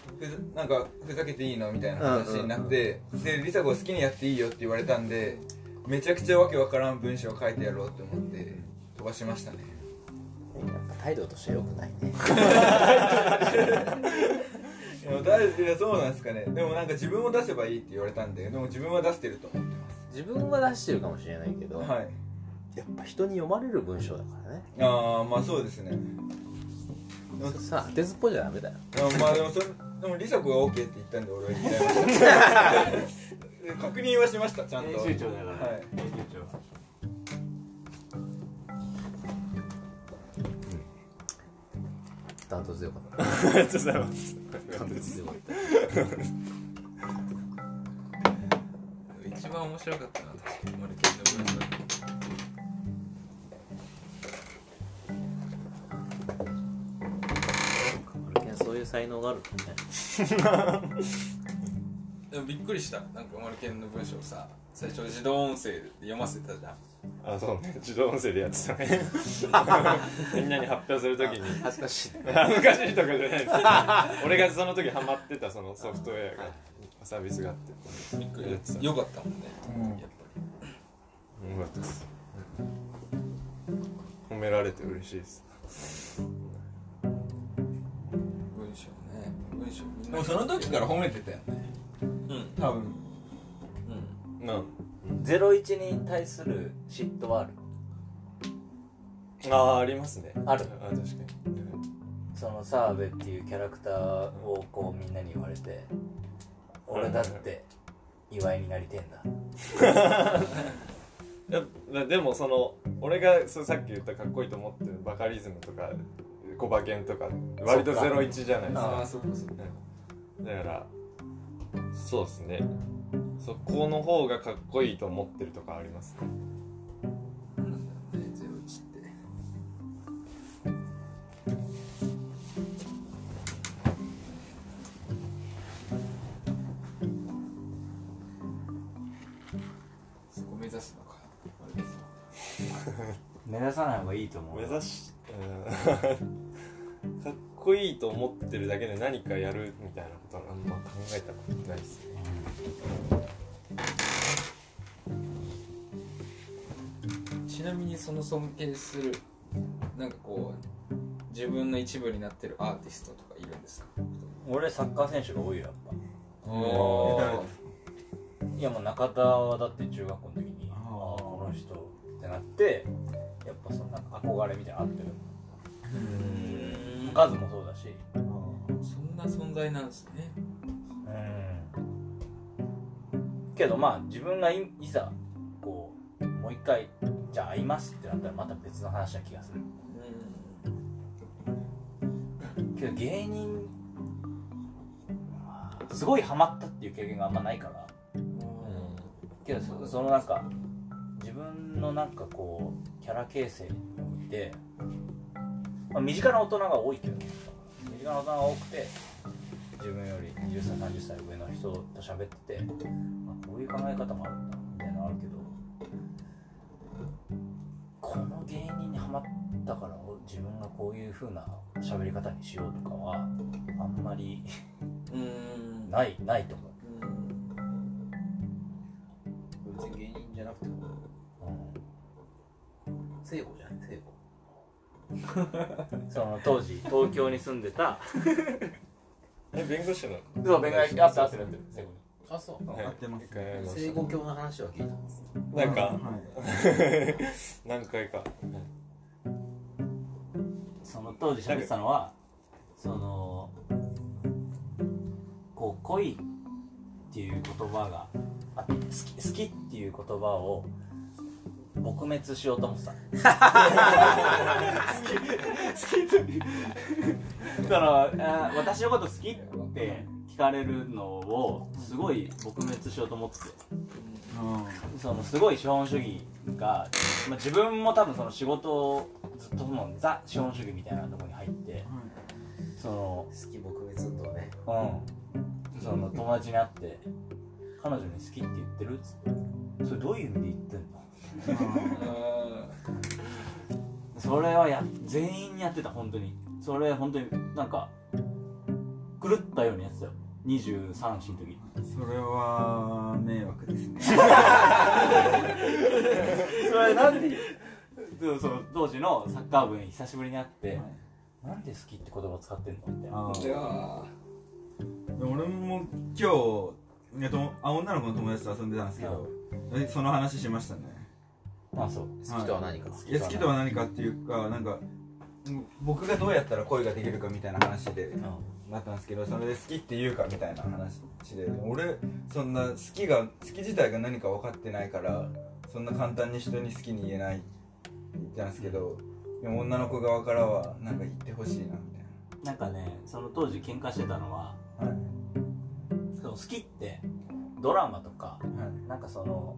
なんかふざけていいのみたいな話になって、で梨紗子好きにやっていいよって言われたんでめちゃくちゃわけわからん文章を書いてやろうと思って飛ばしましたね。なんか態度として良くないね。(laughs) いやだいやそうなんですかね。でもなんか自分を出せばいいって言われたんででも自分は出してると思って自分は出してるかもしれないけど、ますはい。やっぱ人に読まれる文章だからね。ああまあそうですね。さあ当てずっぽじゃダメだよ。あまあでもそれでも梨紗子が OK って言ったんで俺は言っちゃい。ました確認はしましたちゃんと。編集長だから、はい。編集長ダントツでよかったありがとうござい。ますダントツでよかった一番面白かったな確かにマルケンの文章そういう才能があるんだねでもびっくりした。なんかマルケンの文章さ。最初自動音声で読ませたじゃん。あそうね。自動音声でやってたね。(laughs) みんなに発表するときに。恥ずかしい。恥ずかしいとかじゃないです。(laughs) 俺がその時ハマってたそのソフトウェアがサービスがあって。びっくり。やってた。よかったもんね、うん。やっぱよかったです。褒められて嬉しいですでもその時から褒めてたよね。うん。多分。うん。なん。ゼロ一に対する嫉妬はある？ああありますね。ある？あ確かに。その澤部っていうキャラクターをこうみんなに言われて俺だって岩井になりてえんだ。(laughs) いやでもその俺がそうさっき言ったかっこいいと思ってるバカリズムとかコバケンとか割とそっか。ゼロ一じゃないですか。ああそっかそっか。だからそうですね。そこの方がかっこいいと思ってるとかありますね。なんだろうねゼロ一って。そこ目指すのか。あれです (laughs) 目指さない方がいいと思う目指しうん (laughs) かっこいいと思ってるだけで何かやるみたいなことはあんま考えたことないですね。ちなみにその尊敬するなんかこう自分の一部になってるアーティストとかいるんですか？俺サッカー選手が多いよやっぱ。いやもう中田はだって中学校の時にあー。ああこの人ってなってやっぱそのなんか憧れみたいなのあってるカズもそうだし。そんな存在なんですね。うん。けどまあ自分がいいざこうもう一回じゃあ会いますってなったらまた別の話な気がする。けど芸人すごいハマったっていう経験があんまないから。けどそそのなんか自分のなんかこうキャラ形成において、まあ、身近な大人が多いけど身近な大人が多くて自分より20歳30歳上の人と喋ってて、まあ、こういう考え方もあるんだみたいなのあるけどこの芸人にハマったから自分がこういう風な喋り方にしようとかはあんまりないないと思う、別に芸人じゃなくても。うん。聖子じゃない聖子 (laughs) その当時東京に住んでた。(laughs) え弁護士の？そう弁護士。あってあってるあってる最後にあそう。はい。合ってます聖子教の話は聞いた。んですたなんか？は (laughs) い何回か。その当時喋ってたのはそのこう恋っていう言葉があ好き好きっていう言葉を撲滅しようと思ってた。好き好きその私のこと好きって聞かれるのをすごい撲滅しようと思っててそのすごい資本主義が、まあ、自分も多分その仕事をずっとそのザ資本主義みたいなところに入ってその好き撲滅運動ねうんその友達に会って彼女に好きって言ってるっつってそれどういう意味で言ってんのそれはや全員にやってた本当に。それ本当になんか狂ったようにやってたよ。23歳の時。それは迷惑ですね。(laughs) それなんで？そうそう当時のサッカー部に久しぶりに会って、なんで好きって言葉を使ってんのみたいなあいやで俺も今日女の子の友達と遊んでたんですけどえその話しましたねあそう好きとは何か。いや好きとは何かっていうかなんかうん僕がどうやったら恋ができるかみたいな話でなったんですけどそれで好きって言うかみたいな話で俺そんな好きが好き自体が何か分かってないからそんな簡単に人に好きに言えないって言ったんですけどでも女の子側からはなんか言ってほしいなみな。んかねその当時喧嘩してたのはたいなはい。その好きってドラマとかはい。なんかその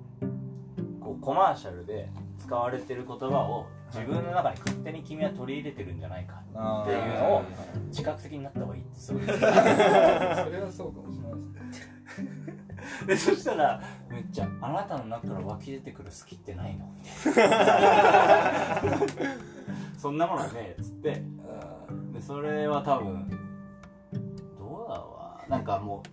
こうコマーシャルで使われてる言葉を自分の中に勝手に君は取り入れてるんじゃないかあっていうのを自覚的になった方がいいってすごい。それはそうかもしれないですでそしたらめっちゃ「あなたの中から湧き出てくる好きってないの?」みたいなそんなものはねえっつって。でそれは多分どうだろうな。なんかもう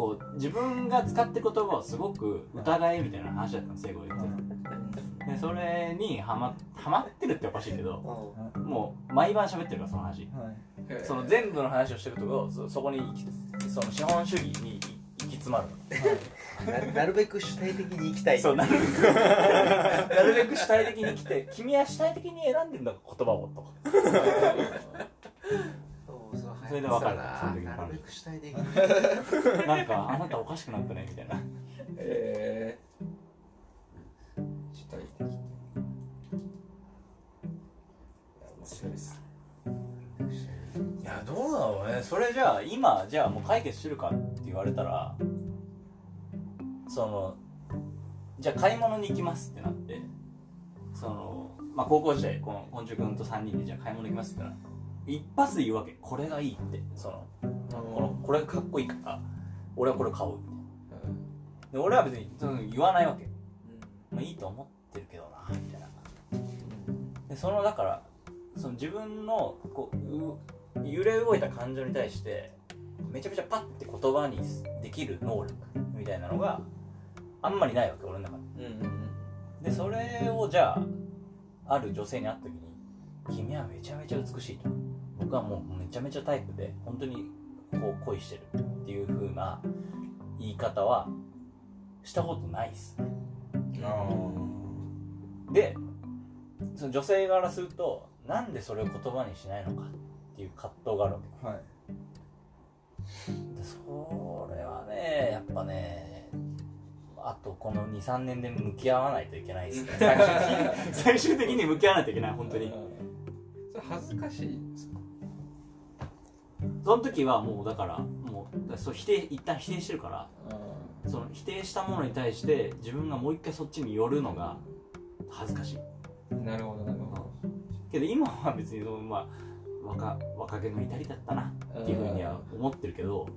こう自分が使ってる言葉をすごく疑えみたいな話だったの聖子が言ってたでそれにハマハマってるっておかしいけどもう毎晩喋ってるからその話。はい。その全部の話をしてるとそそこにその資本主義に行き詰まるななるべく主体的に行きたい。そうなるべく。(laughs) なるべく主体的に来て君は主体的に選んでんだ言葉をと (laughs) それで分かる。その時のな話る。べく主体的になんかあなたおかしくなったねみたいな。え。ー、主体的いや面白いっす。いやどうだろうねそれじゃあ今じゃあもう解決するかって言われたらそのじゃあ買い物に行きますってなってそのまあ高校時代この昆虫君と3人でじゃあ買い物行きますってなら一発で言うわけ。これがいいって。そのこのこれがかっこいいから俺はこれ買うみたいなで俺は別にその言わないわけ、まあ、いいと思ってるけどなみたいな。でそのだからその自分のこうう揺れ動いた感情に対してめちゃめちゃパッて言葉にできる能力みたいなのがあんまりないわけ俺の中で。うんうん。でそれをじゃあある女性に会った時に「君はめちゃめちゃ美しい」と「僕はもうめちゃめちゃタイプで本当にこう恋してる」っていう風な言い方はしたことないっす。ねでその女性からするとなんでそれを言葉にしないのかっていう葛藤があるわけ。はい。でそれはねやっぱねあとこの23年で向き合わないといけないですね。(laughs) 最終的に向き合わないといけない本当に恥ずかしいんですかその時はもうだからもうそう否定一旦否定してるからあその否定したものに対して自分がもう一回そっちに寄るのが恥ずかしい。ーなるほどなるほど。けど今は別にそのまあ若若気の至りだったなっていうふうには思ってるけど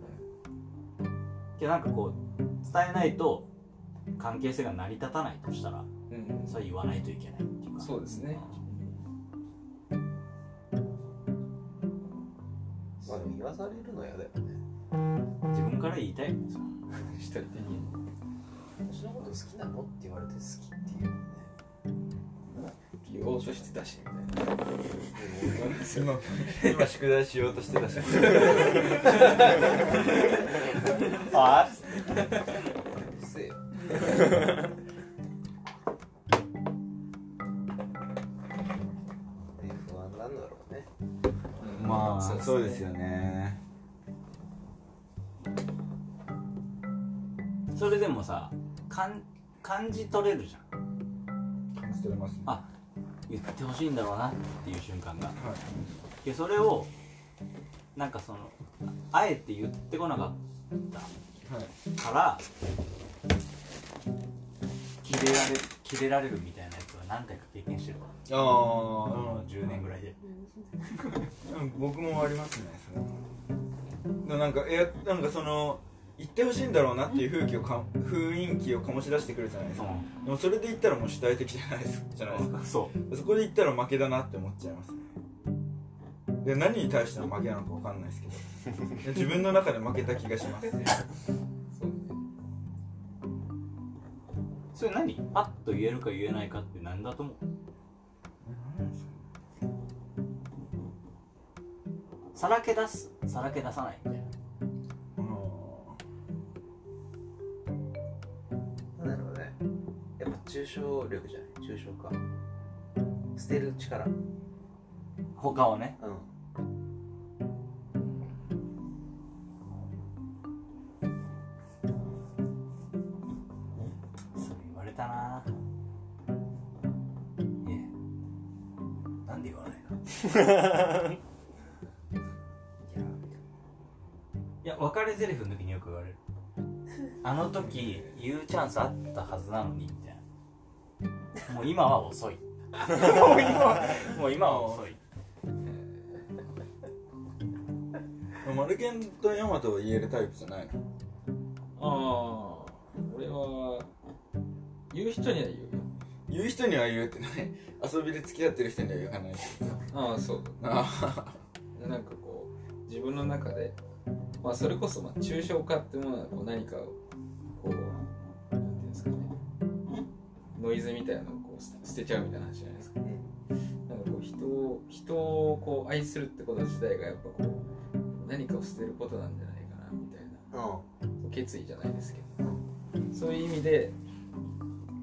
けどなんかこう伝えないと関係性が成り立たないとしたらうん。それは言わないといけないっていうかそうですねまあでも言わされるの嫌だよね。自分から言いたいよね主体的に私のこと好きなの？って言われて好きっていうのね。言おうとしてたしみたいな。(laughs) 今今宿題しようとしてたし。あ (laughs) うるせえよ。(laughs) 不安なんだろうねまあそうですよね。それでもさかん感じ取れるじゃん。感じ取れますね。あ言ってほしいんだろうなっていう瞬間が。はい。でそれをなんかそのあえて言ってこなかったはい。からキレられキレられるみたい何回か経験してるわ。あこの10年ぐらいで。あ僕もありますねそなんかいやなんかその言ってほしいんだろうなっていう風気をか雰囲気を醸し出してくるじゃないですか。でもそれで言ったらもう主体的じゃないですじゃないですか。そう。そこで言ったら負けだなって思っちゃいますね。で何に対しての負けなのか分かんないですけど。(laughs) 自分の中で負けた気がしますそれ何？パッと言えるか言えないかって何だと思う？さらけ出す？さらけ出さない？みたいななんだろうね。やっぱ抽象力じゃない？抽象化。捨てる力。うん他をね。そたなえ。なんで言わないの？(laughs) いや別れ台詞の時によく言われる。あの時言うチャンスあったはずなのにみたいな。もう今は遅い。(laughs) もう今はもう今は遅い。マルケンとヤマトは言えるタイプじゃないの？ああ俺は言う人には言うよ。言う人には言うってない遊びで付き合ってる人には言わない。ああそう。あなんかこう自分の中で、まあ、それこそまあ抽象化ってものはこう何かをこうなんていうんですかね。ノイズみたいなのをこう捨捨てちゃうみたいな話じゃないですか。なんかこう人を人をこう愛するってこと自体がやっぱこう何かを捨てることなんじゃないかなみたいなう決意じゃないですけど。そういう意味で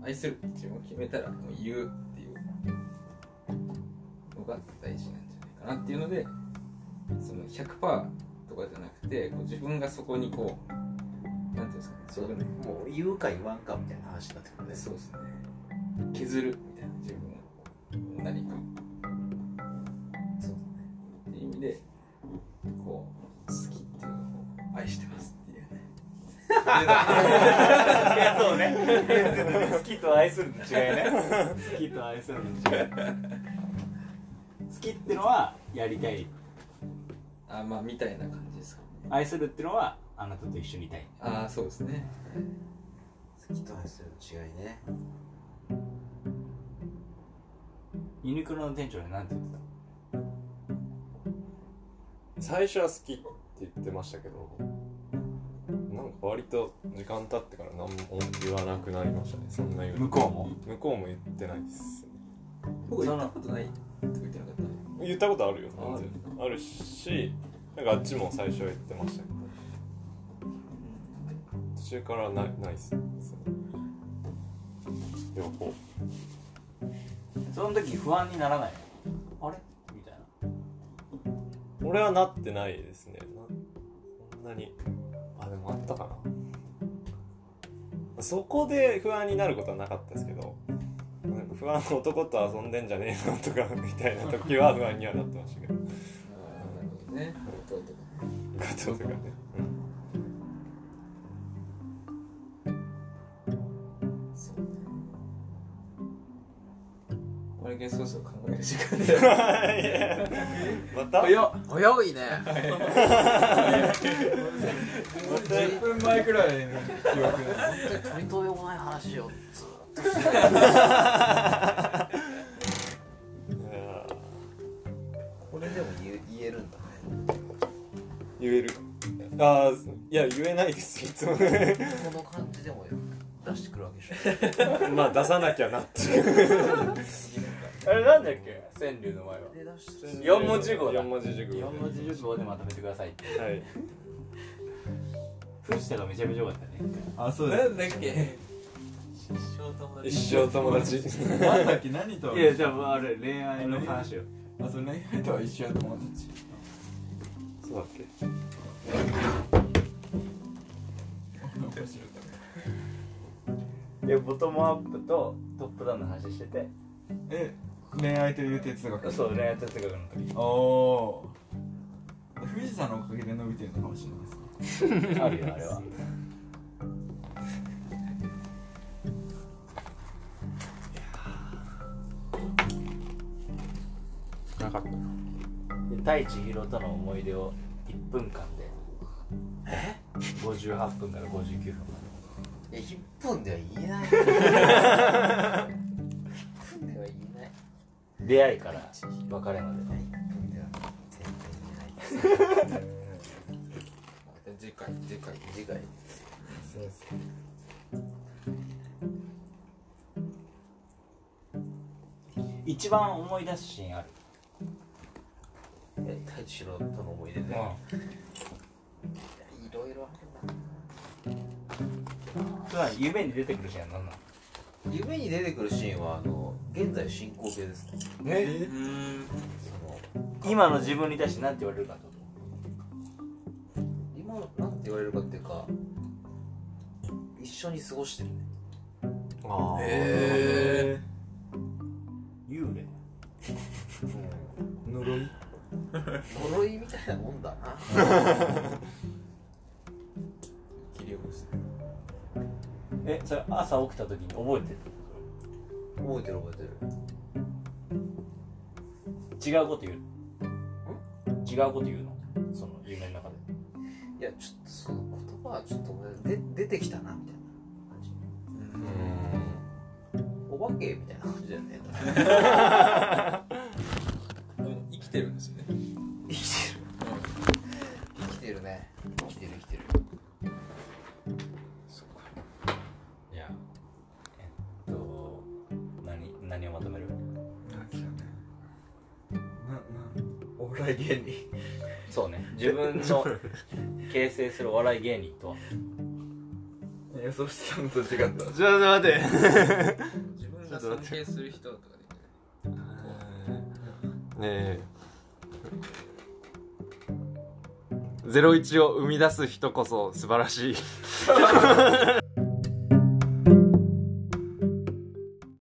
愛するって自分を決めたらもう言うっていうのが大事なんじゃないかなっていうのでその100%とかじゃなくてこう自分がそこにこうなんていうんですかねそういうね。もう言うか言わんかみたいな話になってくるね。そうですね。削るみたいな自分を何か。そうっていう意味でこう好きっていうのを愛してますっていうね (laughs) 好きと愛するの違いね。好きと愛するの違い。好きってのはやりたい。あまあみたいな感じですかね。愛するってのはあなたと一緒にいたい。ああそうですね。好きと愛するの違いね。ユニクロの店長に何て言って最初は好きって言ってましたけど割と時間経ってから何も言わなくなりましたね。そんな言うた向こうも？向こうも言ってないです僕言ったことない言ってなかった言ったことあるよ全然。あるしなんかあっちも最初は言ってましたけど。途中からないないっす両方。その時不安にならないの？あれ？みたいな。俺はなってないですね。なそんなに。あでもあったかな。そこで不安になることはなかったですけどなんか不安男と遊んでんじゃねえのとかみたいな時は不安にはなってましたけど。ああなるほどね。弟がガトとかね、そうね。これそうそう考える時間で (laughs) また？早いね (laughs) 10分前くらいの記憶本当に取り留めもない話をずっといやこれでも言え言えるんだね。言える。ああいや言えないです。いつも。ねこの感じでも出してくるわけでしょまあ出さなきゃなっていう。あれなんだっけ?川柳の前は。で出して四文字熟語だ。四文字熟語4文字熟語でまとめてくださいって。はい藤田がめちゃめちゃ良かったね。あそうですなんだっけ？一生友達。なんだっけ何といやじゃああれ恋愛の話よ。あそう恋愛とは一緒やと思ってそうだっけ？でボトムアップとトップダウンの話してて。え恋愛という哲学。そう恋愛哲学の時。おおー。富士山のおかげで伸びてるのかもしれないですねあるよあれは。なかったで太一宏との思い出を1分間で。え58分から59分まいや1分では言えない。1分では言えない。で出会いから別れまで。1分では全然言えない次回次回次回一番思い出すシーンある？え太一郎との思い出で、いやいろいろあるな。夢に出てくるシーンは何なの？夢に出てくるシーンはあの現在進行形ですね。え？うん。その今の自分に対して何て言われるかってこ今なんて言われるかっていうか一緒に過ごしてるね。ああへえと幽霊。呪い？呪いみたいなもんだな。切り落とすえそれ朝起きた時に覚えて覚えてる覚えてる。る違うこと言う？違うこと言うの？その夢の中でいやちょっとその言葉はちょっとで出てきたなみたいな感じ。お化けみたいな感じだよね。生きてるんですよね。生きてる。生きてるね。生きてる生きてる。そっか。いやえっと何何をまとめる？ななお笑い芸人。そうね。自分の形成するお笑い芸人とは。予想してたのと違った。(laughs) ちょっと待って。自分が尊敬する人とかでねえ。ゼロイチを生み出す人こそ素晴らしい (laughs)